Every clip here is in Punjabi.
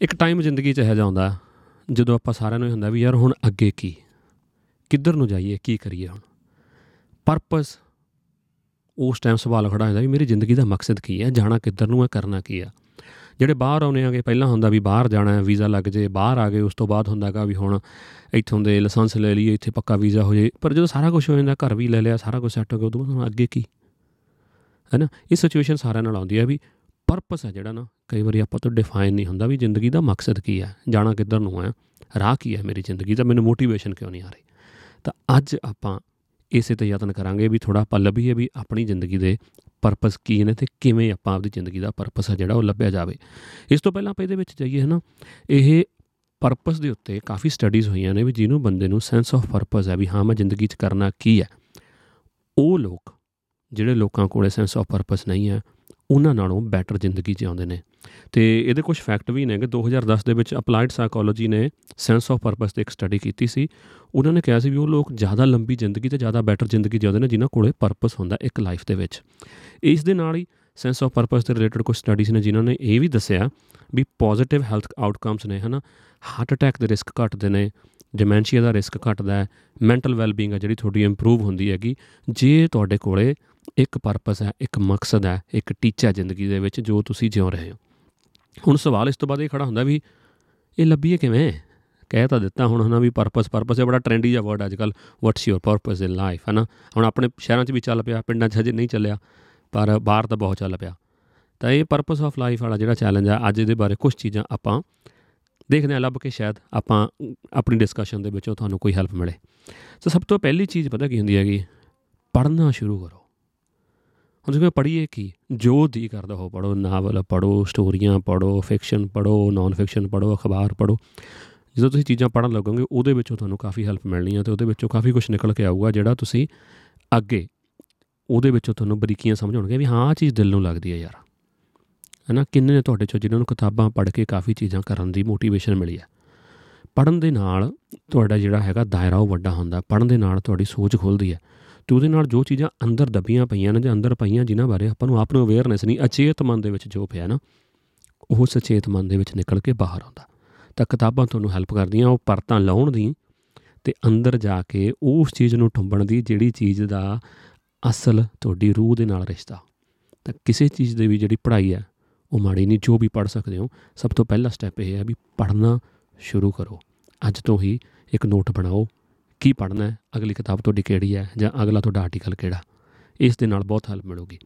ਇੱਕ ਟਾਈਮ ਜ਼ਿੰਦਗੀ 'ਚ ਇਹੋ ਜਿਹਾ ਆਉਂਦਾ ਜਦੋਂ ਆਪਾਂ ਸਾਰਿਆਂ ਨੂੰ ਇਹ ਹੁੰਦਾ ਵੀ ਯਾਰ ਹੁਣ ਅੱਗੇ ਕੀ? ਕਿੱਧਰ ਨੂੰ ਜਾਈਏ? ਕੀ ਕਰੀਏ ਹੁਣ? ਪਰਪਸ ਉਸ ਟਾਈਮ ਸਵਾਲ ਖੜਾ ਹੁੰਦਾ ਵੀ ਮੇਰੀ ਜ਼ਿੰਦਗੀ ਦਾ ਮਕਸਦ ਕੀ ਹੈ? ਜਾਣਾ ਕਿੱਧਰ ਨੂੰ ਹੈ? ਕਰਨਾ ਕੀ ਆ ਜਿਹੜੇ ਬਾਹਰ ਆਉਨੇ ਆਗੇ ਪਹਿਲਾਂ ਹੁੰਦਾ ਵੀ ਬਾਹਰ ਜਾਣਾ ਹੈ, ਵੀਜ਼ਾ ਲੱਗ ਜੇ, ਬਾਹਰ ਆ ਗਏ, ਉਸ ਤੋਂ ਬਾਅਦ ਹੁੰਦਾਗਾ ਵੀ ਹੁਣ ਇੱਥੋਂ ਦੇ ਲਾਇਸੈਂਸ ਲੈ ਲਈਏ, ਇੱਥੇ ਪੱਕਾ ਵੀਜ਼ਾ ਹੋ ਜੇ। ਪਰ ਜਦੋਂ ਸਾਰਾ ਕੁਝ ਹੋ ਜਾਂਦਾ, ਘਰ ਵੀ ਲੈ ਲਿਆ, ਸਾਰਾ ਕੁਝ ਸੈੱਟ ਹੋ ਗਿਆ ਉਦੋਂ ਬਾਅਦ ਹੁਣ ਅੱਗੇ ਕੀ? ਹੈ ਨਾ ਇਹ ਸਿਚੁਏਸ਼ਨ ਸਾਰਿਆਂ ਨਾਲ ਆਉਂਦੀ ਹੈ ਵੀ ਪਰਪਸ ਹੈ ਜਿਹੜਾ ਨਾ, ਕਈ ਵਾਰੀ ਆਪਾਂ ਤੋਂ ਡਿਫਾਈਨ ਨਹੀਂ ਹੁੰਦਾ ਵੀ ਜ਼ਿੰਦਗੀ ਦਾ ਮਕਸਦ ਕੀ ਹੈ, ਜਾਣਾ ਕਿੱਧਰ ਨੂੰ ਹੈ, ਰਾਹ ਕੀ ਹੈ ਮੇਰੀ ਜ਼ਿੰਦਗੀ ਦਾ, ਮੈਨੂੰ ਮੋਟੀਵੇਸ਼ਨ ਕਿਉਂ ਨਹੀਂ ਆ ਰਹੀ? ਤਾਂ ਅੱਜ ਆਪਾਂ ਇਸੇ ਤੇ ਯਤਨ ਕਰਾਂਗੇ ਵੀ ਥੋੜਾ ਆਪਾਂ ਲੱਭੀਏ ਵੀ ਆਪਣੀ ਜ਼ਿੰਦਗੀ ਦੇ ਪਰਪਸ ਕੀ ਨੇ ਤੇ ਕਿਵੇਂ ਆਪਾਂ ਆਪਣੀ ਜ਼ਿੰਦਗੀ ਦਾ ਪਰਪਸ ਹੈ ਜਿਹੜਾ ਉਹ ਲੱਭਿਆ ਜਾਵੇ। ਇਸ ਤੋਂ ਪਹਿਲਾਂ ਆਪਾਂ ਇਹਦੇ ਵਿੱਚ ਜਾਈਏ ਹਨਾ, ਇਹ ਪਰਪਸ ਦੇ ਉੱਤੇ ਕਾਫੀ ਸਟੱਡੀਜ਼ ਹੋਈਆਂ ਨੇ ਵੀ ਜਿਹਨੂੰ ਬੰਦੇ ਨੂੰ ਸੈਂਸ ਆਫ ਪਰਪਸ ਹੈ ਵੀ ਹਾਂ ਮੈਂ ਜ਼ਿੰਦਗੀ 'ਚ ਕਰਨਾ ਕੀ ਹੈ। ਉਹ ਲੋਕ, ਜਿਹੜੇ ਲੋਕਾਂ ਕੋਲੇ ਸੈਂਸ ਆਫ ਪਰਪਸ ਨਹੀਂ ਹੈ ਉਹਨਾਂ ਨਾਲੋਂ ਬੈਟਰ ਜ਼ਿੰਦਗੀ ਜਿਉਂਦੇ ਨੇ। ਤੇ ਇਹਦੇ ਕੁਝ ਫੈਕਟ ਵੀ ਨੇ ਕਿ 2010 ਦੇ ਵਿੱਚ ਅਪਲਾਈਡ ਸਾਈਕੋਲੋਜੀ ਨੇ ਸੈਂਸ ਆਫ ਪਰਪਸ ਤੇ ਇੱਕ ਸਟੱਡੀ ਕੀਤੀ ਸੀ। ਉਹਨਾਂ ਨੇ ਕਿਹਾ ਸੀ ਵੀ ਉਹ ਲੋਕ ਜ਼ਿਆਦਾ ਲੰਬੀ ਜ਼ਿੰਦਗੀ ਤੇ ਜ਼ਿਆਦਾ ਬੈਟਰ ਜ਼ਿੰਦਗੀ ਜਿਉਂਦੇ ਨੇ, ਜਿਨ੍ਹਾਂ ਕੋਲੇ ਪਰਪਸ ਹੁੰਦਾ ਇੱਕ ਲਾਈਫ ਦੇ ਵਿੱਚ। ਇਸ ਦੇ ਨਾਲ ਹੀ ਸੈਂਸ ਆਫ ਪਰਪਸ ਦੇ ਰਿਲੇਟਡ ਕੁਝ ਸਟੱਡੀਜ਼ ਨੇ, ਜਿਨ੍ਹਾਂ ਨੇ ਇਹ ਵੀ ਦੱਸਿਆ ਵੀ ਪੋਜ਼ਿਟਿਵ ਹੈਲਥ ਆਊਟਕਮਸ ਨੇ, ਹਨਾ? ਹਾਰਟ ਅਟੈਕ ਦੇ ਰਿਸਕ ਘਟਦੇ ਨੇ ਡਿਮੈਂਸ਼ੀਆ ਦਾ ਰਿਸਕ ਘਟਦਾ ਹੈ ਮੈਂਟਲ ਵੈਲਬੀਇੰਗ ਹੈ ਜਿਹੜੀ ਤੁਹਾਡੀ ਇੰਪਰੂਵ ਹੁੰਦੀ ਹੈਗੀ। ਜੇ ਤੁਹਾਡੇ ਕੋਲੇ ਇੱਕ ਪਰਪਸ ਹੈ, ਇੱਕ ਮਕਸਦ ਹੈ, ਇੱਕ ਟੀਚਾ ਜ਼ਿੰਦਗੀ ਦੇ ਵਿੱਚ ਜੋ ਤੁਸੀਂ ਜਿਉ ਰਹੇ ਹੋ। ਹੁਣ ਸਵਾਲ ਇਸ ਤੋਂ ਬਾਅਦ ਇਹ ਖੜਾ ਹੁੰਦਾ ਵੀ ਇਹ ਲੱਭੀਏ ਕਿਵੇਂ? ਕਹਿ ਤਾਂ ਦਿੱਤਾ ਹੁਣ ਹਨਾ ਵੀ ਪਰਪਸ ਪਰਪਸ ਹੈ ਬੜਾ ਟ੍ਰੈਂਡੀ ਜਿਹਾ ਵਰਡ ਅੱਜ ਕੱਲ what's your purpose in life ਹਨਾ? ਹੁਣ ਆਪਣੇ ਸ਼ਹਿਰਾਂ 'ਚ ਵੀ ਚੱਲ ਪਿਆ, ਪਿੰਡਾਂ 'ਚ ਹਜੇ ਨਹੀਂ ਚੱਲਿਆ, ਪਰ ਬਾਹਰ ਤਾਂ ਬਹੁਤ ਚੱਲ ਪਿਆ। ਤਾਂ ਇਹ ਪਰਪਸ ਆਫ ਲਾਈਫ ਵਾਲਾ ਜਿਹੜਾ ਚੈਲੰਜ ਆ, ਅੱਜ ਇਹਦੇ ਬਾਰੇ ਕੁਝ ਚੀਜ਼ਾਂ ਆਪਾਂ ਦੇਖਦੇ ਹਾਂ, ਲੱਭ ਕੇ ਸ਼ਾਇਦ ਆਪਾਂ ਆਪਣੀ ਡਿਸਕਸ਼ਨ ਦੇ ਵਿੱਚੋਂ ਤੁਹਾਨੂੰ ਕੋਈ ਹੈਲਪ ਮਿਲੇ। ਸੋ ਸਭ ਤੋਂ ਪਹਿਲੀ ਚੀਜ਼ ਪਤਾ ਕੀ ਹੁੰਦੀ ਹੈਗੀ? ਪੜ੍ਹਨਾ ਸ਼ੁਰੂ ਕਰੋ। ਹੁਣ ਜਿਵੇਂ ਪੜ੍ਹੀਏ ਕੀ? ਜੋ ਦੀ ਕਰਦਾ ਹੋ ਪੜੋ ਨਾਵਲ ਪੜੋ ਸਟੋਰੀਆਂ ਪੜੋ ਫਿਕਸ਼ਨ ਪੜੋ ਨਾਨ ਫਿਕਸ਼ਨ ਪੜੋ ਅਖਬਾਰ ਪੜੋ ਜਦੋਂ ਤੁਸੀਂ ਚੀਜ਼ਾਂ ਪੜ੍ਹਨ ਲੱਗੋਗੇ, ਉਹਦੇ ਵਿੱਚੋਂ ਤੁਹਾਨੂੰ ਕਾਫੀ ਹੈਲਪ ਮਿਲਣੀ ਹੈ ਤੇ ਉਹਦੇ ਵਿੱਚੋਂ ਕਾਫੀ ਕੁਝ ਨਿਕਲ ਕੇ ਆਊਗਾ ਜਿਹੜਾ ਤੁਸੀਂ ਅੱਗੇ ਉਹਦੇ ਵਿੱਚੋਂ ਤੁਹਾਨੂੰ ਬਰੀਕੀਆਂ ਸਮਝ ਆਉਣਗੀਆਂ ਵੀ ਹਾਂ ਆ ਚੀਜ਼ ਦਿਲ ਨੂੰ ਲੱਗਦੀ ਹੈ ਯਾਰ। ਹੈਨਾ? ਕਿੰਨੇ ਨੇ ਤੁਹਾਡੇ ਚੋਂ ਜਿਨ੍ਹਾਂ ਨੂੰ ਕਿਤਾਬਾਂ ਪੜ੍ਹ ਕੇ ਕਾਫੀ ਚੀਜ਼ਾਂ ਕਰਨ ਦੀ ਮੋਟੀਵੇਸ਼ਨ ਮਿਲੀ ਹੈ ਪੜਨ ਦੇ ਨਾਲ ਤੁਹਾਡਾ ਜਿਹੜਾ ਹੈਗਾ ਦਾਇਰਾ ਉਹ ਵੱਡਾ ਹੁੰਦਾ ਪੜਨ ਦੇ ਨਾਲ ਤੁਹਾਡੀ ਸੋਚ ਖੁੱਲਦੀ ਹੈ ਤੇ ਉਹਦੇ ਨਾਲ ਜੋ ਚੀਜ਼ਾਂ ਅੰਦਰ ਦੱਬੀਆਂ ਪਈਆਂ ਨੇ ਜਾਂ ਅੰਦਰ ਪਈਆਂ ਜਿਨ੍ਹਾਂ ਬਾਰੇ ਆਪਾਂ ਨੂੰ ਆਪ ਨੂੰ ਅਵੇਅਰਨੈਸ ਨਹੀਂ, ਅਚੇਤ ਮਨ ਦੇ ਵਿੱਚ ਜੋ ਪਿਆ ਨਾ, ਉਹ ਸਚੇਤ ਮਨ ਦੇ ਵਿੱਚ ਨਿਕਲ ਕੇ ਬਾਹਰ ਆਉਂਦਾ। ਤਾਂ ਕਿਤਾਬਾਂ ਤੁਹਾਨੂੰ ਹੈਲਪ ਕਰਦੀਆਂ, ਉਹ ਪਰਤਾਂ ਲਾਉਣ ਦੀ ਤੇ ਅੰਦਰ ਜਾ ਕੇ ਉਸ ਚੀਜ਼ ਨੂੰ ਠੁੰਬਣ ਦੀ ਜਿਹੜੀ ਚੀਜ਼ ਦਾ ਅਸਲ ਤੁਹਾਡੀ ਰੂਹ ਦੇ ਨਾਲ ਰਿਸ਼ਤਾ। ਤਾਂ ਕਿਸੇ ਚੀਜ਼ ਦੇ ਵੀ ਜਿਹੜੀ ਪੜ੍ਹਾਈ ਹੈ, ਉਹ ਮਾੜੀ ਨਹੀਂ, ਜੋ ਵੀ ਪੜ੍ਹ ਸਕਦੇ ਹੋ, ਸਭ ਤੋਂ ਪਹਿਲਾ ਸਟੈਪ ਇਹ ਹੈ ਵੀ ਪੜ੍ਹਨਾ ਸ਼ੁਰੂ ਕਰੋ। ਅੱਜ ਤੋਂ ਹੀ ਇੱਕ ਨੋਟ ਬਣਾਓ। ਕੀ ਪੜ੍ਹਨਾ ਹੈ? ਅਗਲੀ ਕਿਤਾਬ ਤੁਹਾਡੀ ਕਿਹੜੀ ਹੈ ਜਾਂ ਅਗਲਾ ਤੁਹਾਡਾ ਆਰਟੀਕਲ ਕਿਹੜਾ? ਇਸ ਦੇ ਨਾਲ ਬਹੁਤ ਹੈਲਪ ਮਿਲੂਗੀ।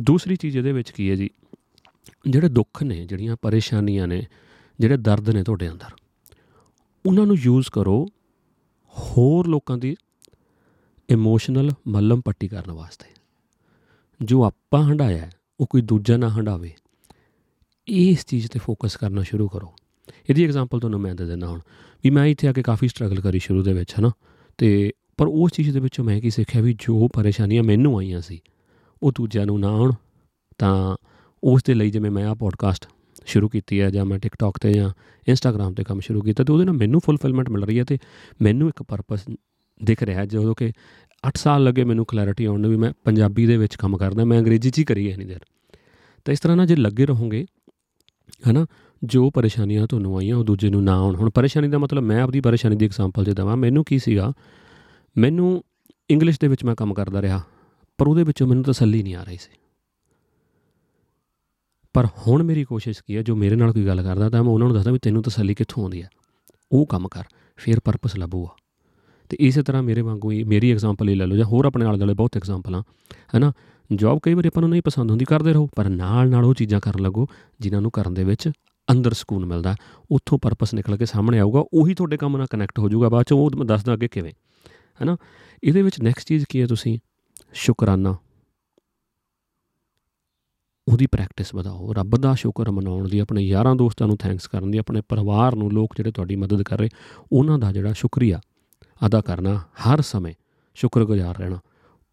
ਦੂਸਰੀ ਚੀਜ਼ ਇਹਦੇ ਵਿੱਚ ਕੀ ਹੈ ਜੀ? ਜਿਹੜੇ ਦੁੱਖ ਨੇ, ਜਿਹੜੀਆਂ ਪਰੇਸ਼ਾਨੀਆਂ ਨੇ, ਜਿਹੜੇ ਦਰਦ ਨੇ ਤੁਹਾਡੇ ਅੰਦਰ, ਉਹਨਾਂ ਨੂੰ ਯੂਜ਼ ਕਰੋ ਹੋਰ ਲੋਕਾਂ ਦੀ ਇਮੋਸ਼ਨਲ ਮੱਲਮ ਪੱਟੀ ਕਰਨ ਵਾਸਤੇ। ਜੋ ਆਪਾਂ ਹੰਡਾਇਆ ਉਹ ਕੋਈ ਦੂਜਾ ਨਾ ਹੰਡਾਵੇ ਇਸ ਚੀਜ਼ ਤੇ ਫੋਕਸ ਕਰਨਾ ਸ਼ੁਰੂ ਕਰੋ। ਇਹਦੀ ਐਗਜ਼ਾਮਪਲ ਤੁਹਾਨੂੰ ਮੈਂ ਦੇ ਦਿੰਦਾ ਹੁਣ, ਵੀ ਮੈਂ ਇੱਥੇ ਆ ਕੇ ਕਾਫੀ ਸਟਰਗਲ ਕਰੀ ਸ਼ੁਰੂ ਦੇ ਵਿੱਚ, ਹਨਾ? ਤੇ ਪਰ ਉਸ ਚੀਜ਼ ਦੇ ਵਿੱਚੋਂ ਮੈਂ ਕੀ ਸਿੱਖਿਆ ਵੀ ਜੋ ਪਰੇਸ਼ਾਨੀਆਂ ਮੈਨੂੰ ਆਈਆਂ ਸੀ, ਉਹ ਦੂਜਿਆਂ ਨੂੰ ਨਾ ਆਉਣ, ਤਾਂ ਉਸ ਦੇ ਲਈ ਜਿਵੇਂ ਮੈਂ ਆ ਪੋਡਕਾਸਟ ਸ਼ੁਰੂ ਕੀਤੀ ਹੈ ਜਾਂ ਮੈਂ ਟਿਕਟੌਕ ਤੇ ਜਾਂ ਇੰਸਟਾਗ੍ਰam ਤੇ ਕੰਮ ਸ਼ੁਰੂ ਕੀਤਾ, ਤੇ ਉਹਦੇ ਨਾਲ ਮੈਨੂੰ ਫੁੱਲਫਿਲਮੈਂਟ ਮਿਲ ਰਹੀ ਹੈ ਤੇ ਮੈਨੂੰ ਇੱਕ ਪਰਪਸ ਦਿਖ ਰਿਹਾ ਜਦੋਂ ਕਿ 8 ਸਾਲ ਲੱਗੇ ਮੈਨੂੰ ਕਲੈਰਿਟੀ ਆਉਣ ਨੂੰ ਵੀ ਮੈਂ ਪੰਜਾਬੀ ਦੇ ਵਿੱਚ ਕੰਮ ਕਰਦਾ, ਮੈਂ ਅੰਗਰੇਜ਼ੀ 'ਚ ਹੀ ਕਰੀ ਹੈ ਨਹੀਂ ਦੇਰ। ਤਾਂ ਇਸ ਤਰ੍ਹਾਂ ਨਾਲ ਜੇ ਲੱਗੇ ਰਹੋਗੇ, ਹਨਾ ਜੋ ਪਰੇਸ਼ਾਨੀਆਂ ਤੁਹਾਨੂੰ ਆਈਆਂ, ਉਹ ਦੂਜੇ ਨੂੰ ਨਾ ਆਉਣ। ਹੁਣ ਪਰੇਸ਼ਾਨੀ ਦਾ ਮਤਲਬ ਮੈਂ ਆਪਣੀ ਪਰੇਸ਼ਾਨੀ ਦੀ ਐਗਜ਼ਾਮਪਲ ਜੇ ਦਵਾਂ, ਮੈਨੂੰ ਕੀ ਸੀਗਾ? ਮੈਨੂੰ ਇੰਗਲਿਸ਼ ਦੇ ਵਿੱਚ ਮੈਂ ਕੰਮ ਕਰਦਾ ਰਿਹਾ, ਪਰ ਉਹਦੇ ਵਿੱਚੋਂ ਮੈਨੂੰ ਤਸੱਲੀ ਨਹੀਂ ਆ ਰਹੀ ਸੀ। ਪਰ ਹੁਣ ਮੇਰੀ ਕੋਸ਼ਿਸ਼ ਕੀ ਹੈ, ਜੋ ਮੇਰੇ ਨਾਲ ਕੋਈ ਗੱਲ ਕਰਦਾ, ਤਾਂ ਮੈਂ ਉਹਨਾਂ ਨੂੰ ਦੱਸਦਾ ਵੀ ਤੈਨੂੰ ਤਸੱਲੀ ਕਿੱਥੋਂ ਆਉਂਦੀ ਹੈ? ਉਹ ਕੰਮ ਕਰ, ਫਿਰ ਪਰਪਸ ਲੱਭੂਗਾ ਤੇ ਇਸੇ ਤਰ੍ਹਾਂ ਮੇਰੇ ਵਾਂਗੂ ਹੀ, ਮੇਰੀ ਐਗਜ਼ਾਮਪਲ ਹੀ ਲੈ ਲਓ, ਜਾਂ ਹੋਰ ਆਪਣੇ ਆਲੇ ਦੁਆਲੇ ਬਹੁਤ ਐਗਜ਼ਾਮਪਲਾਂ ਹੈਨਾ? ਜੌਬ ਕਈ ਵਾਰੀ ਆਪਾਂ ਨੂੰ ਨਹੀਂ ਪਸੰਦ ਹੁੰਦੀ, ਕਰਦੇ ਰਹੋ, ਪਰ ਨਾਲ ਨਾਲ ਉਹ ਚੀਜ਼ਾਂ ਕਰਨ ਲੱਗੋ, ਜਿਨ੍ਹਾਂ ਨੂੰ ਕਰਨ ਦੇ ਵਿੱਚ ਅੰਦਰ ਸਕੂਨ ਮਿਲਦਾ, ਉੱਥੋਂ ਪਰਪਸ ਨਿਕਲ ਕੇ ਸਾਹਮਣੇ ਆਊਗਾ, ਉਹੀ ਤੁਹਾਡੇ ਕੰਮ ਨਾਲ ਕਨੈਕਟ ਹੋ ਜਾਊਗਾ, ਬਾਅਦ ਚ ਉਹ ਮੈਂ ਦੱਸਦਾ ਅੱਗੇ ਕਿਵੇਂ, ਹੈਨਾ? ਇਹਦੇ ਵਿੱਚ ਨੈਕਸਟ ਚੀਜ਼ ਕੀ ਹੈ ਤੁਸੀਂ? ਸ਼ੁਕਰਾਨਾ। ਉਹਦੀ ਪ੍ਰੈਕਟਿਸ ਵਧਾਓ। ਰੱਬ ਦਾ ਸ਼ੁਕਰ ਮਨਾਉਣ ਦੀ, ਆਪਣੇ ਯਾਰਾਂ ਦੋਸਤਾਂ ਨੂੰ ਥੈਂਕਸ ਕਰਨ ਦੀ, ਆਪਣੇ ਪਰਿਵਾਰ ਨੂੰ ਲੋਕ ਜਿਹੜੇ ਤੁਹਾਡੀ ਮਦਦ ਕਰ ਰਹੇ, ਉਹਨਾਂ ਦਾ ਜਿਹੜਾ ਸ਼ੁਕਰੀਆ ਅਦਾ ਕਰਨਾ ਹਰ ਸਮੇਂ, ਸ਼ੁਕਰਗੁਜ਼ਾਰ ਰਹਿਣਾ,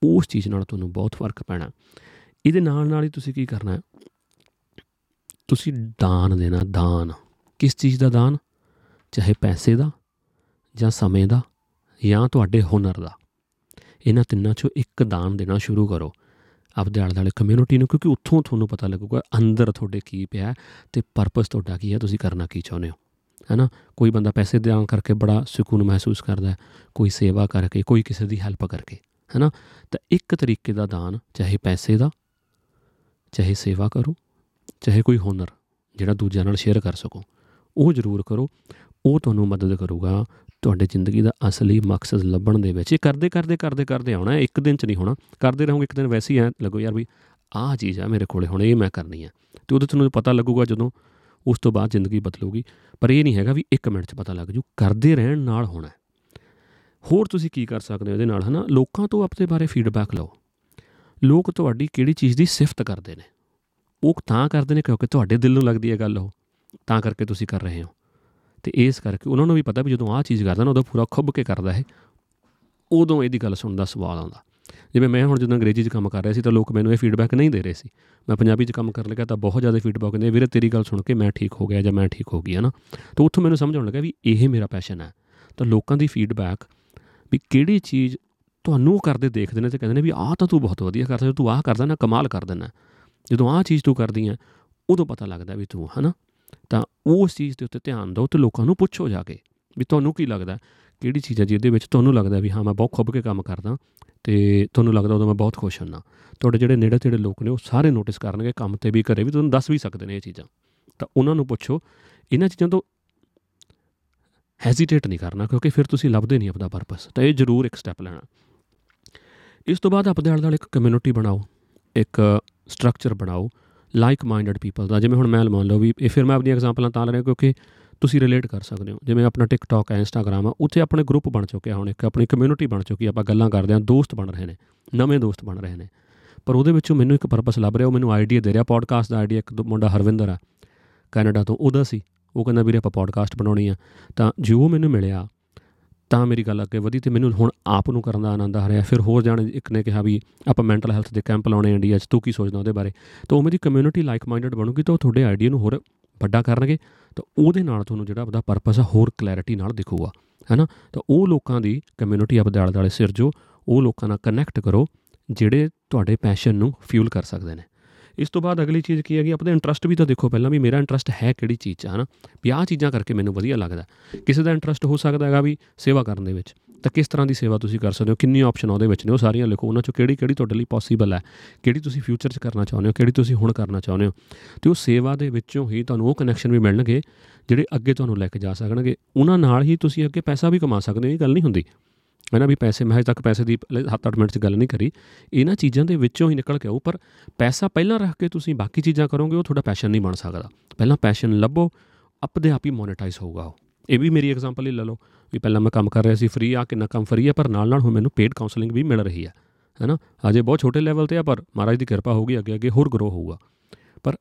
ਉਸ ਚੀਜ਼ ਨਾਲ ਤੁਹਾਨੂੰ ਬਹੁਤ ਫ਼ਰਕ ਪੈਣਾ। ਇਹਦੇ ਨਾਲ ਨਾਲ ਹੀ ਤੁਸੀਂ ਕੀ ਕਰਨਾ ਤੁਸੀਂ ਦਾਨ ਦੇਣਾ, ਦਾਨ। ਕਿਸ ਚੀਜ਼ ਦਾ ਦਾਨ? ਚਾਹੇ ਪੈਸੇ ਦਾ, ਜਾਂ ਸਮੇਂ ਦਾ, ਜਾਂ ਤੁਹਾਡੇ ਹੁਨਰ ਦਾ। ਇਹਨਾਂ ਤਿੰਨਾਂ ਚੋਂ ਇੱਕ ਦਾਨ ਦੇਣਾ ਸ਼ੁਰੂ ਕਰੋ। ਆਪਦੇ ਆਲੇ ਦੁਆਲੇ ਕਮਿਊਨਿਟੀ ਨੂੰ, ਕਿਉਂਕਿ ਉੱਥੋਂ ਤੁਹਾਨੂੰ ਪਤਾ ਲੱਗੂਗਾ, ਅੰਦਰ ਤੁਹਾਡੇ ਕੀ ਪਿਆ ਤੇ ਪਰਪਸ ਤੁਹਾਡਾ ਕੀ ਹੈ, ਤੁਸੀਂ ਕਰਨਾ ਕੀ ਚਾਹੁੰਦੇ ਹੋ। ਹੈਨਾ? ਕੋਈ ਬੰਦਾ ਪੈਸੇ ਦੇਣ ਕਰਕੇ ਬੜਾ ਸਕੂਨ ਮਹਿਸੂਸ ਕਰਦਾ ਹੈ, ਕੋਈ ਸੇਵਾ ਕਰਕੇ, ਕੋਈ ਕਿਸੇ ਦੀ ਹੈਲਪ ਕਰਕੇ। ਹੈਨਾ? ਤਾਂ ਇੱਕ ਤਰੀਕੇ ਦਾ ਦਾਨ, ਚਾਹੇ ਪੈਸੇ ਦਾ, ਚਾਹੇ ਸੇਵਾ ਕਰੋ। ਚਾਹੇ ਕੋਈ ਹੁਨਰ ਜਿਹੜਾ ਦੂਜਿਆਂ ਨਾਲ ਸ਼ੇਅਰ ਕਰ ਸਕੋ, ਉਹ ਜ਼ਰੂਰ ਕਰੋ। ਉਹ ਤੁਹਾਨੂੰ ਮਦਦ ਕਰੂਗਾ ਤੁਹਾਡੇ ਜ਼ਿੰਦਗੀ ਦਾ ਅਸਲੀ ਮਕਸਦ ਲੱਭਣ ਦੇ ਵਿੱਚ। ਇਹ ਕਰਦੇ ਕਰਦੇ ਕਰਦੇ ਕਰਦੇ ਆਉਣਾ ਇੱਕ ਦਿਨ ਚ ਨਹੀਂ ਹੋਣਾ। ਕਰਦੇ ਰਹੋਗੇ ਇੱਕ ਦਿਨ ਵੈਸੇ ਹੀ ਐ ਲੱਗੋ ਯਾਰ ਵੀ ਆਹ ਚੀਜ਼ ਆ ਮੇਰੇ ਕੋਲੇ, ਹੁਣ ਇਹ ਮੈਂ ਕਰਨੀ ਆ ਤੇ ਉਹਦੇ ਤੁਹਾਨੂੰ ਪਤਾ ਲੱਗੂਗਾ ਜਦੋਂ ਉਸ ਤੋਂ ਬਾਅਦ ਜ਼ਿੰਦਗੀ ਬਦਲੂਗੀ। ਪਰ ਇਹ ਨਹੀਂ ਹੈਗਾ ਵੀ 1 ਮਿੰਟ 'ਚ ਪਤਾ ਲੱਗ ਜੂ, ਕਰਦੇ ਰਹਿਣ ਨਾਲ ਹੋਣਾ ਹੋਰ ਤੁਸੀਂ ਕੀ ਕਰ ਸਕਦੇ ਹੋ ਇਹਦੇ ਨਾਲ, ਹਨਾ? ਲੋਕਾਂ ਤੋਂ ਆਪਣੇ ਬਾਰੇ ਫੀਡਬੈਕ ਲਓ। ਲੋਕ ਤੁਹਾਡੀ ਕਿਹੜੀ ਚੀਜ਼ ਦੀ ਸਿਫਤ ਕਰਦੇ ਨੇ? ਉਹ ਤਾਂ ਕਰਦੇ ਨੇ ਕਿਉਂਕਿ ਤੁਹਾਡੇ ਦਿਲ ਨੂੰ ਲੱਗਦੀ ਹੈ ਗੱਲ ਉਹ। ਤਾਂ ਕਰਕੇ ਤੁਸੀਂ ਕਰ ਰਹੇ ਹੋ। ਤੇ ਇਸ ਕਰਕੇ ਉਹਨਾਂ ਨੂੰ ਵੀ ਪਤਾ ਵੀ ਜਦੋਂ ਆਹ ਚੀਜ਼ ਕਰਦਾ ਨਾ, ਉਦੋਂ ਪੂਰਾ ਖੁੱਬ ਕੇ ਕਰਦਾ ਹੈ ਉਦੋਂ ਇਹਦੀ ਗੱਲ ਸੁਣਨ ਦਾ ਸਵਾਲ ਆਉਂਦਾ। ਜਿਵੇਂ ਮੈਂ ਹੁਣ ਜਦੋਂ ਅੰਗਰੇਜ਼ੀ 'ਚ ਕੰਮ ਕਰ ਰਿਹਾ ਸੀ ਤਾਂ ਲੋਕ ਮੈਨੂੰ ਇਹ ਫੀਡਬੈਕ ਨਹੀਂ ਦੇ ਰਹੇ ਸੀ। ਮੈਂ ਪੰਜਾਬੀ 'ਚ ਕੰਮ ਕਰਨ ਲੱਗਾ ਤਾਂ ਬਹੁਤ ਜ਼ਿਆਦਾ ਫੀਡਬੈਕ ਦਿੰਦੇ ਵੀਰੇ ਤੇਰੀ ਗੱਲ ਸੁਣ ਕੇ ਮੈਂ ਠੀਕ ਹੋ ਗਿਆ ਜਾਂ ਮੈਂ ਠੀਕ ਹੋ ਗਈ ਹੈ ਨਾ? ਤਾਂ ਉੱਥੋਂ ਮੈਨੂੰ ਸਮਝ ਆਉਣ ਲੱਗਾ ਵੀ ਇਹ ਮੇਰਾ ਪੈਸ਼ਨ ਹੈ। ਤਾਂ ਲੋਕਾਂ ਦੀ ਫੀਡਬੈਕ ਵੀ ਕਿਹੜੀ ਚੀਜ਼ ਤੁਹਾਨੂੰ ਕਰਦੇ ਦੇਖਦੇ ਨੇ ਤੇ ਕਹਿੰਦੇ ਨੇ ਵੀ ਆਹ ਤਾਂ ਤੂੰ ਬਹੁਤ ਵਧੀਆ ਕਰਦਾ ਤੂੰ ਆਹ ਕਰਦਾ ਨਾ, ਕਮਾਲ ਕਰ ਦਿੰਦਾ। ਜਦੋਂ ਆਹ ਚੀਜ਼ ਤੂੰ ਕਰਦੀ ਹੈ, ਉਦੋਂ ਪਤਾ ਲੱਗਦਾ ਵੀ ਤੂੰ, ਹਨਾ? ਤਾਂ ਉਸ ਚੀਜ਼ ਦੇ ਉੱਤੇ ਧਿਆਨ ਦਿਓ ਤੇ ਲੋਕਾਂ ਨੂੰ ਪੁੱਛੋ ਜਾ ਕੇ ਵੀ ਤੁਹਾਨੂੰ ਕੀ ਲੱਗਦਾ ਕਿਹੜੀ ਚੀਜ਼ ਹੈ ਜਿਹਦੇ ਵਿੱਚ ਤੁਹਾਨੂੰ ਲੱਗਦਾ ਵੀ ਹਾਂ, ਮੈਂ ਬਹੁਤ ਖੁੱਬ ਕੇ ਕੰਮ ਕਰਦਾ ਤੇ ਤੁਹਾਨੂੰ ਲੱਗਦਾ ਉਦੋਂ ਮੈਂ ਬਹੁਤ ਖੁਸ਼ ਹਾਂ ਤੁਹਾਡੇ ਜਿਹੜੇ ਨੇੜੇ ਤੇੜੇ ਲੋਕ ਨੇ, ਉਹ ਸਾਰੇ ਨੋਟਿਸ ਕਰਨਗੇ, ਕੰਮ ਤੇ ਵੀ ਘਰੇ ਵੀ, ਤੁਹਾਨੂੰ ਦੱਸ ਵੀ ਸਕਦੇ ਨੇ ਇਹ ਚੀਜ਼ਾਂ। ਤਾਂ ਉਹਨਾਂ ਨੂੰ ਪੁੱਛੋ, ਇਹਨਾਂ ਚੀਜ਼ਾਂ ਤੋਂ ਹੈਜ਼ਿਟੇਟ ਨਹੀਂ ਕਰਨਾ, ਕਿਉਂਕਿ ਫਿਰ ਤੁਸੀਂ ਲੱਭਦੇ ਨਹੀਂ ਆਪਣਾ ਪਰਪਸ ਤਾਂ ਇਹ ਜ਼ਰੂਰ ਇੱਕ ਸਟੈਪ ਲੈਣਾ। ਇਸ ਤੋਂ ਬਾਅਦ ਆਪਣੇ ਆਲੇ ਦੁਆਲੇ ਇੱਕ ਕਮਿਊਨਿਟੀ ਬਣਾਓ, ਇੱਕ ਸਟਰਕਚਰ ਬਣਾਓ ਲਾਈਕ ਮਾਈਂਡਡ ਪੀਪਲ ਦਾ। ਜਿਵੇਂ ਹੁਣ ਮੈਂ ਮੰਨ ਲਓ ਵੀ ਇਹ ਫਿਰ ਮੈਂ ਆਪਣੀ ਐਗਜ਼ਾਮਪਲਾਂ ਤਾਂ ਲੈ ਰਿਹਾ ਕਿਉਂਕਿ ਤੁਸੀਂ ਰਿਲੇਟ ਕਰ ਸਕਦੇ ਹੋ। ਜਿਵੇਂ ਆਪਣਾ ਟਿਕਟੌਕ ਹੈ ਇੰਸਟਾਗ੍ਰam ਆ ਉੱਥੇ ਆਪਣੇ ਗਰੁੱਪ ਬਣ ਚੁੱਕਿਆ ਹੁਣ ਇੱਕ, ਆਪਣੀ ਕਮਿਊਨਿਟੀ ਬਣ ਚੁੱਕੀ ਆਪਾਂ ਗੱਲਾਂ ਕਰਦੇ ਹਾਂ, ਦੋਸਤ ਬਣ ਰਹੇ ਨੇ, ਨਵੇਂ ਦੋਸਤ ਬਣ ਰਹੇ ਨੇ। ਪਰ ਉਹਦੇ ਵਿੱਚੋਂ ਮੈਨੂੰ ਇੱਕ ਪਰਪਸ ਲੱਭ ਰਿਹਾ, ਉਹ ਮੈਨੂੰ ਆਈਡੀਆ ਦੇ ਰਿਹਾ। ਪੋਡਕਾਸਟ ਦਾ ਆਈਡੀਆ ਇੱਕ ਮੁੰਡਾ ਹਰਵਿੰਦਰ ਆ, ਕੈਨੇਡਾ ਤੋਂ, ਉਹਦਾ ਸੀ। ਉਹ ਕਹਿੰਦਾ, ਵੀਰੇ ਆਪਾਂ ਪੋਡਕਾਸਟ ਬਣਾਉਣੀ ਆ। ਤਾਂ ਜੋ ਮੈਨੂੰ ਮਿਲਿਆ ਤਾਂ ਮੇਰੀ ਗੱਲ ਅੱਗੇ ਵਧੀ ਤੇ ਮੈਨੂੰ ਹੁਣ ਆਪ ਨੂੰ ਕਰਨ ਦਾ ਆਨੰਦ ਆ ਰਿਹਾ। ਫਿਰ ਹੋਰ ਜਾਣ ਇੱਕ ਨੇ ਕਿਹਾ ਵੀ ਆਪਾਂ ਮੈਂਟਲ ਹੈਲਥ ਦੇ ਕੈਂਪ ਲਾਉਣੇ ਇੰਡੀਆ 'ਚ, ਤੂੰ ਕੀ ਸੋਚਦਾ ਉਹਦੇ ਬਾਰੇ? ਤਾਂ ਉਹ ਮੇਰੀ ਕਮਿਊਨਿਟੀ ਲਾਈਕ ਮਾਈਂਡਡ ਬਣੂਗੀ ਤਾਂ ਉਹ ਤੁਹਾਡੇ ਆਈਡੀਆ ਨੂੰ ਹੋਰ ਵੱਡਾ ਕਰਨਗੇ। ਤਾਂ ਉਹਦੇ ਨਾਲ ਤੁਹਾਨੂੰ ਜਿਹੜਾ ਆਪਦਾ ਪਰਪਸ ਆ, ਹੋਰ ਕਲੈਰਿਟੀ ਨਾਲ ਦਿਖੂਗਾ ਹੈਨਾ ਤਾਂ ਉਹ ਲੋਕਾਂ ਦੀ ਕਮਿਊਨਿਟੀ ਆਪਦੇ ਆਲੇ ਦੁਆਲੇ ਸਿਰਜੋ, ਉਹ ਲੋਕਾਂ ਨਾਲ ਕਨੈਕਟ ਕਰੋ, ਜਿਹੜੇ ਤੁਹਾਡੇ ਪੈਸ਼ਨ ਨੂੰ ਫਿਊਲ ਕਰ ਸਕਦੇ ਨੇ। ਇਸ ਤੋਂ ਬਾਅਦ ਅਗਲੀ ਚੀਜ਼ ਕੀ ਹੈਗੀ, ਆਪਣੇ ਇੰਟਰਸਟ ਵੀ ਤਾਂ ਦੇਖੋ ਪਹਿਲਾਂ ਵੀ ਮੇਰਾ ਇੰਟਰਸਟ ਹੈ ਕਿਹੜੀ ਚੀਜ਼ 'ਚ, ਹਨਾ? ਵੀ ਆਹ ਚੀਜ਼ਾਂ ਕਰਕੇ ਮੈਨੂੰ ਵਧੀਆ ਲੱਗਦਾ ਕਿਸੇ ਦਾ ਇੰਟਰਸਟ ਹੋ ਸਕਦਾ ਹੈਗਾ ਵੀ ਸੇਵਾ ਕਰਨ ਦੇ ਵਿੱਚ। ਤਾਂ ਕਿਸ ਤਰ੍ਹਾਂ ਦੀ ਸੇਵਾ ਤੁਸੀਂ ਕਰ ਸਕਦੇ ਹੋ? ਕਿੰਨੀ ਆਪਸ਼ਨ ਉਹਦੇ ਵਿੱਚ ਨੇ? ਉਹ ਸਾਰੀਆਂ ਲਿਖੋ। ਉਹਨਾਂ ਚੋਂ ਕਿਹੜੀ ਕਿਹੜੀ ਤੁਹਾਡੇ ਲਈ ਪੋਸੀਬਲ ਹੈ? ਕਿਹੜੀ ਤੁਸੀਂ ਫਿਊਚਰ 'ਚ ਕਰਨਾ ਚਾਹੁੰਦੇ ਹੋ? ਕਿਹੜੀ ਤੁਸੀਂ ਹੁਣ ਕਰਨਾ ਚਾਹੁੰਦੇ ਹੋ? ਤੇ ਉਹ ਸੇਵਾ ਦੇ ਵਿੱਚੋਂ ਹੀ ਤੁਹਾਨੂੰ ਉਹ ਕਨੈਕਸ਼ਨ ਵੀ ਮਿਲਣਗੇ ਜਿਹੜੇ ਅੱਗੇ ਤੁਹਾਨੂੰ ਲੈ ਕੇ ਜਾ ਸਕਣਗੇ। ਉਹਨਾਂ ਨਾਲ ਹੀ ਤੁਸੀਂ ਅੱਗੇ ਪੈਸਾ ਵੀ ਕਮਾ ਸਕਦੇ ਹੋ। ਇਹ ਗੱਲ ਨਹੀਂ ਹੁੰਦੀ। ਹੈ ਨਾ ਵੀ ਪੈਸੇ, ਮੈਂ ਹਜੇ ਤੱਕ ਪੈਸੇ ਦੀ 7-8 ਮਿੰਟ 'ਚ ਗੱਲ ਨਹੀਂ ਕਰੀ। ਇਹਨਾਂ ਚੀਜ਼ਾਂ ਦੇ ਵਿੱਚੋਂ ਹੀ ਨਿਕਲ ਕੇ ਆਉ ਪਰ ਪੈਸਾ ਪਹਿਲਾਂ ਰੱਖ ਕੇ ਤੁਸੀਂ ਬਾਕੀ ਚੀਜ਼ਾਂ ਕਰੋਗੇ, ਉਹ ਤੁਹਾਡਾ ਪੈਸ਼ਨ ਨਹੀਂ ਬਣ ਸਕਦਾ। ਪਹਿਲਾਂ ਪੈਸ਼ਨ ਲੱਭੋ, ਆਪਦੇ ਆਪ ਹੀ ਮੋਨੇਟਾਈਜ਼ ਹੋਊਗਾ ਉਹ। ਇਹ ਵੀ ਮੇਰੀ ਐਗਜ਼ਾਮਪਲ ਹੀ ਲੈ ਲਓ, ਵੀ ਪਹਿਲਾਂ ਮੈਂ ਕੰਮ ਕਰ ਰਿਹਾ ਸੀ ਫ੍ਰੀ ਆ, ਕਿੰਨਾ ਕੰਮ ਫ੍ਰੀ ਆ, ਪਰ ਨਾਲ ਨਾਲ ਹੁਣ ਮੈਨੂੰ ਪੇਡ ਕਾਉਂਸਲਿੰਗ ਵੀ ਮਿਲ ਰਹੀ ਹੈ ਹੈਨਾ? ਅਜੇ ਬਹੁਤ ਛੋਟੇ ਲੈਵਲ ਤੇ ਆ, ਪਰ ਮਹਾਰਾਜ ਦੀ ਕਿਰਪਾ ਹੋਊਗੀ, ਅੱਗੇ ਅੱਗੇ ਹੋਰ ਗਰੋ ਹੋਊਗਾ। ਪਰ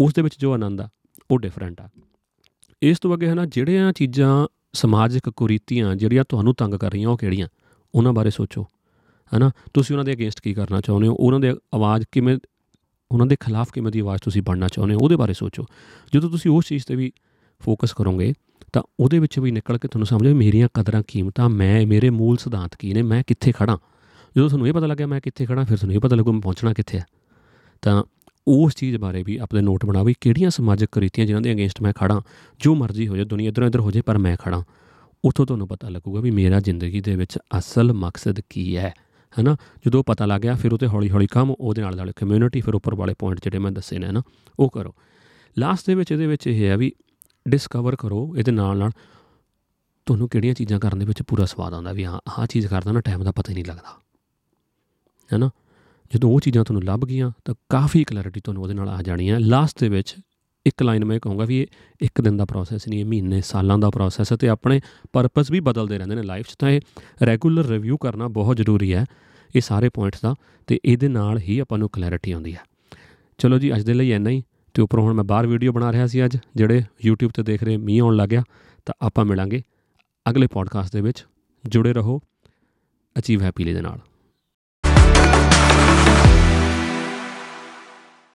ਉਸ ਦੇ ਵਿੱਚ ਜੋ ਆਨੰਦ ਆ, ਉਹ ਡਿਫਰੈਂਟ ਆ। ਇਸ ਤੋਂ ਅੱਗੇ ਹੈ ਨਾ ਜਿਹੜੀਆਂ ਚੀਜ਼ਾਂ ਸਮਾਜਿਕ ਕੁਰੀਤੀਆਂ ਜਿਹੜੀਆਂ ਤੁਹਾਨੂੰ ਤੰਗ ਕਰ ਰਹੀਆਂ, ਉਹ ਕਿਹੜੀਆਂ? ਉਹਨਾਂ ਬਾਰੇ ਸੋਚੋ, ਹੈਨਾ? ਤੁਸੀਂ ਉਹਨਾਂ ਦੇ ਅਗੇਂਸਟ ਕੀ ਕਰਨਾ ਚਾਹੁੰਦੇ ਹੋ? ਉਹਨਾਂ ਦੇ ਆਵਾਜ਼ ਕਿਵੇਂ, ਉਹਨਾਂ ਦੇ ਖਿਲਾਫ ਕਿਵੇਂ ਦੀ ਆਵਾਜ਼ ਤੁਸੀਂ ਬਣਨਾ ਚਾਹੁੰਦੇ ਹੋ? ਉਹਦੇ ਬਾਰੇ ਸੋਚੋ। ਜਦੋਂ ਤੁਸੀਂ ਉਸ ਚੀਜ਼ ਤੇ ਵੀ ਫੋਕਸ ਕਰੋਗੇ, ਤਾਂ ਉਹਦੇ ਵਿੱਚ ਵੀ ਨਿਕਲ ਕੇ ਤੁਹਾਨੂੰ ਸਮਝ ਮੇਰੀਆਂ ਕਦਰਾਂ ਕੀਮਤਾਂ, ਮੈਂ, ਮੇਰੇ ਮੂਲ ਸਿਧਾਂਤ ਕੀ ਨੇ? ਮੈਂ ਕਿੱਥੇ ਖੜਾ ਜਦੋਂ ਤੁਹਾਨੂੰ ਇਹ ਪਤਾ ਲੱਗਿਆ, ਮੈਂ ਕਿੱਥੇ ਖੜਾ ਫਿਰ ਤੁਹਾਨੂੰ ਇਹ ਪਤਾ ਲੱਗੂ ਮੈਂ ਪਹੁੰਚਣਾ ਕਿੱਥੇ ਆ? ਤਾਂ ਉਸ ਚੀਜ਼ ਬਾਰੇ ਵੀ ਆਪਣੇ ਨੋਟ ਬਣਾਓ ਵੀ ਕਿਹੜੀਆਂ ਸਮਾਜਿਕ ਕ੍ਰਿਤੀਆਂ ਜਿਨ੍ਹਾਂ ਦੇ ਅਗੇਂਸਟ ਮੈਂ ਖੜਾ ਜੋ ਮਰਜ਼ੀ ਹੋ ਜਾਏ ਦੁਨੀਆ ਇਧਰ ਇਧਰ ਹੋ ਜਾਏ, ਪਰ ਮੈਂ ਖੜਾ ਉੱਥੋਂ ਤੁਹਾਨੂੰ ਪਤਾ ਲੱਗੂਗਾ ਵੀ ਮੇਰਾ ਜ਼ਿੰਦਗੀ ਦੇ ਵਿੱਚ ਅਸਲ ਮਕਸਦ ਕੀ ਹੈ, ਹੈਨਾ? ਜਦੋਂ ਪਤਾ ਲੱਗ ਗਿਆ, ਫਿਰ ਉਤੇ ਹੌਲੀ ਹੌਲੀ ਕੰਮ, ਉਹਦੇ ਨਾਲ ਨਾਲ ਕਮਿਊਨਿਟੀ ਫਿਰ ਉੱਪਰ ਵਾਲੇ ਪੁਆਇੰਟ ਜਿਹੜੇ ਮੈਂ ਦੱਸੇ ਨੇ ਨਾ ਉਹ ਕਰੋ। ਲਾਸਟ ਦੇ ਵਿੱਚ, ਇਹਦੇ ਵਿੱਚ ਇਹ ਹੈ ਵੀ ਡਿਸਕਵਰ ਕਰੋ, ਇਹਦੇ ਨਾਲ ਨਾਲ ਤੁਹਾਨੂੰ ਕਿਹੜੀਆਂ ਚੀਜ਼ਾਂ ਕਰਨ ਦੇ ਵਿੱਚ ਪੂਰਾ ਸਵਾਦ ਆਉਂਦਾ ਵੀ ਹਾਂ, ਆਹ ਚੀਜ਼ ਕਰਦਾ ਨਾ ਟਾਈਮ ਦਾ ਪਤਾ ਹੀ ਨਹੀਂ ਲੱਗਦਾ। ਹੈਨਾ? ਜਦੋਂ ਉਹ ਚੀਜ਼ਾਂ ਤੁਹਾਨੂੰ ਲੱਭ ਗਈਆਂ ਤਾਂ ਕਾਫੀ ਕਲੈਰਿਟੀ ਤੁਹਾਨੂੰ ਉਹਦੇ ਨਾਲ ਆ ਜਾਣੀ ਹੈ ਲਾਸਟ ਦੇ ਵਿੱਚ ਇੱਕ ਲਾਈਨ ਮੈਂ ਕਹੂੰਗਾ ਵੀ ਇਹ ਇੱਕ ਦਿਨ ਦਾ ਪ੍ਰੋਸੈਸ ਨਹੀਂ, ਇਹ ਮਹੀਨੇ, ਸਾਲਾਂ ਦਾ ਪ੍ਰੋਸੈਸ ਹੈ ਤੇ ਆਪਣੇ ਪਰਪਸ ਵੀ ਬਦਲਦੇ ਰਹਿੰਦੇ ਨੇ ਲਾਈਫ 'ਚ। ਤਾਂ ਇਹ ਰੈਗੂਲਰ ਰਿਵਿਊ ਕਰਨਾ ਬਹੁਤ ਜ਼ਰੂਰੀ ਹੈ ਇਹ ਸਾਰੇ ਪੁਆਇੰਟਸ ਦਾ ਤੇ ਇਹਦੇ ਨਾਲ ਹੀ ਆਪਾਂ ਨੂੰ ਕਲੈਰਿਟੀ ਆਉਂਦੀ ਹੈ। ਚਲੋ ਜੀ, ਅੱਜ ਦੇ ਲਈ ਇੰਨਾ ਹੀ। ਤੇ ਉੱਪਰੋਂ ਹੁਣ ਮੈਂ ਬਾਹਰ ਵੀਡੀਓ ਬਣਾ ਰਿਹਾ ਸੀ ਅੱਜ, ਜਿਹੜੇ YouTube ਤੇ ਦੇਖ ਰਹੇ ਮੀਂਹ ਆਉਣ ਲੱਗਿਆ ਤਾਂ ਆਪਾਂ ਮਿਲਾਂਗੇ ਅਗਲੇ ਪੋਡਕਾਸਟ ਦੇ ਵਿੱਚ। ਜੁੜੇ ਰਹੋ ਅਚੀਵ ਹੈਪੀਲੀ ਦੇ ਨਾਲ।